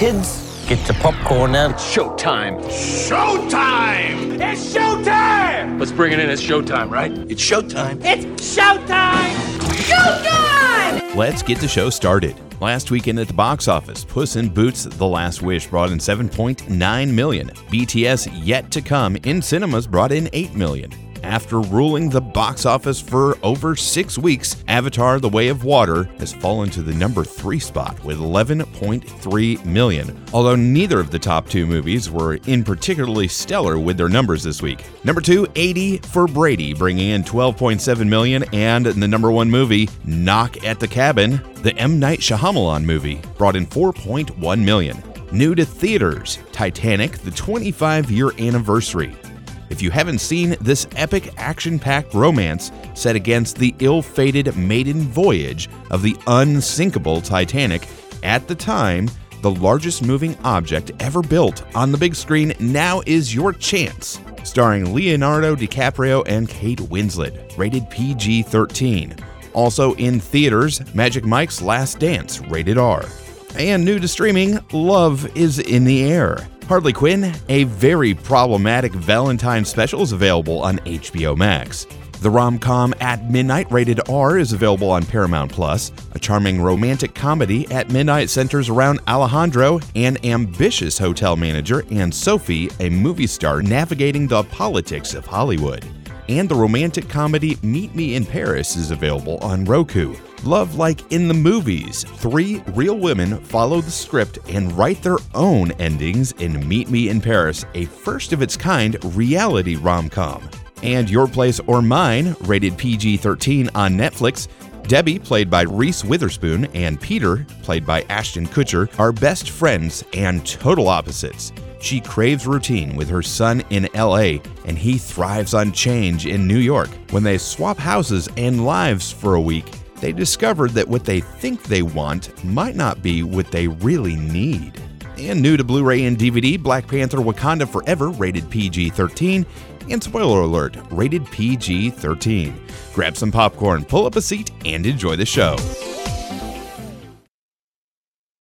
Kids, get your popcorn out. It's showtime. Showtime! It's showtime! Let's bring it in. It's showtime, right? It's showtime. It's showtime! Showtime! Let's get the show started. Last weekend at the box office, Puss in Boots: The Last Wish brought in 7.9 million. BTS Yet to Come in cinemas brought in 8 million. After ruling the box office for over six weeks, Avatar The Way of Water has fallen to the number three spot with 11.3 million, although neither of the top two movies were in particularly stellar with their numbers this week. Number two, 80 for Brady, bringing in 12.7 million, and the number one movie, Knock at the Cabin, the M. Night Shyamalan movie, brought in 4.1 million. New to theaters, Titanic, the 25 year anniversary. If you haven't seen this epic action packed romance set against the ill fated maiden voyage of the unsinkable Titanic, at the time, the largest moving object ever built on the big screen, now is your chance. Starring Leonardo DiCaprio and Kate Winslet, rated PG 13. Also in theaters, Magic Mike's Last Dance, rated R. And new to streaming, Love is in the Air. Harley Quinn, a very problematic Valentine special, is available on HBO Max. The rom com At Midnight rated R is available on Paramount Plus. A charming romantic comedy at midnight centers around Alejandro, an ambitious hotel manager, and Sophie, a movie star navigating the politics of Hollywood. And the romantic comedy Meet Me in Paris is available on Roku. Love like in the movies, three real women follow the script and write their own endings in Meet Me in Paris, a first of its kind reality rom com. And Your Place or Mine, rated PG 13 on Netflix. Debbie, played by Reese Witherspoon, and Peter, played by Ashton Kutcher, are best friends and total opposites. She craves routine with her son in LA, and he thrives on change in New York. When they swap houses and lives for a week, they discovered that what they think they want might not be what they really need. And new to Blu ray and DVD, Black Panther Wakanda Forever, rated PG 13, and spoiler alert, rated PG 13. Grab some popcorn, pull up a seat, and enjoy the show.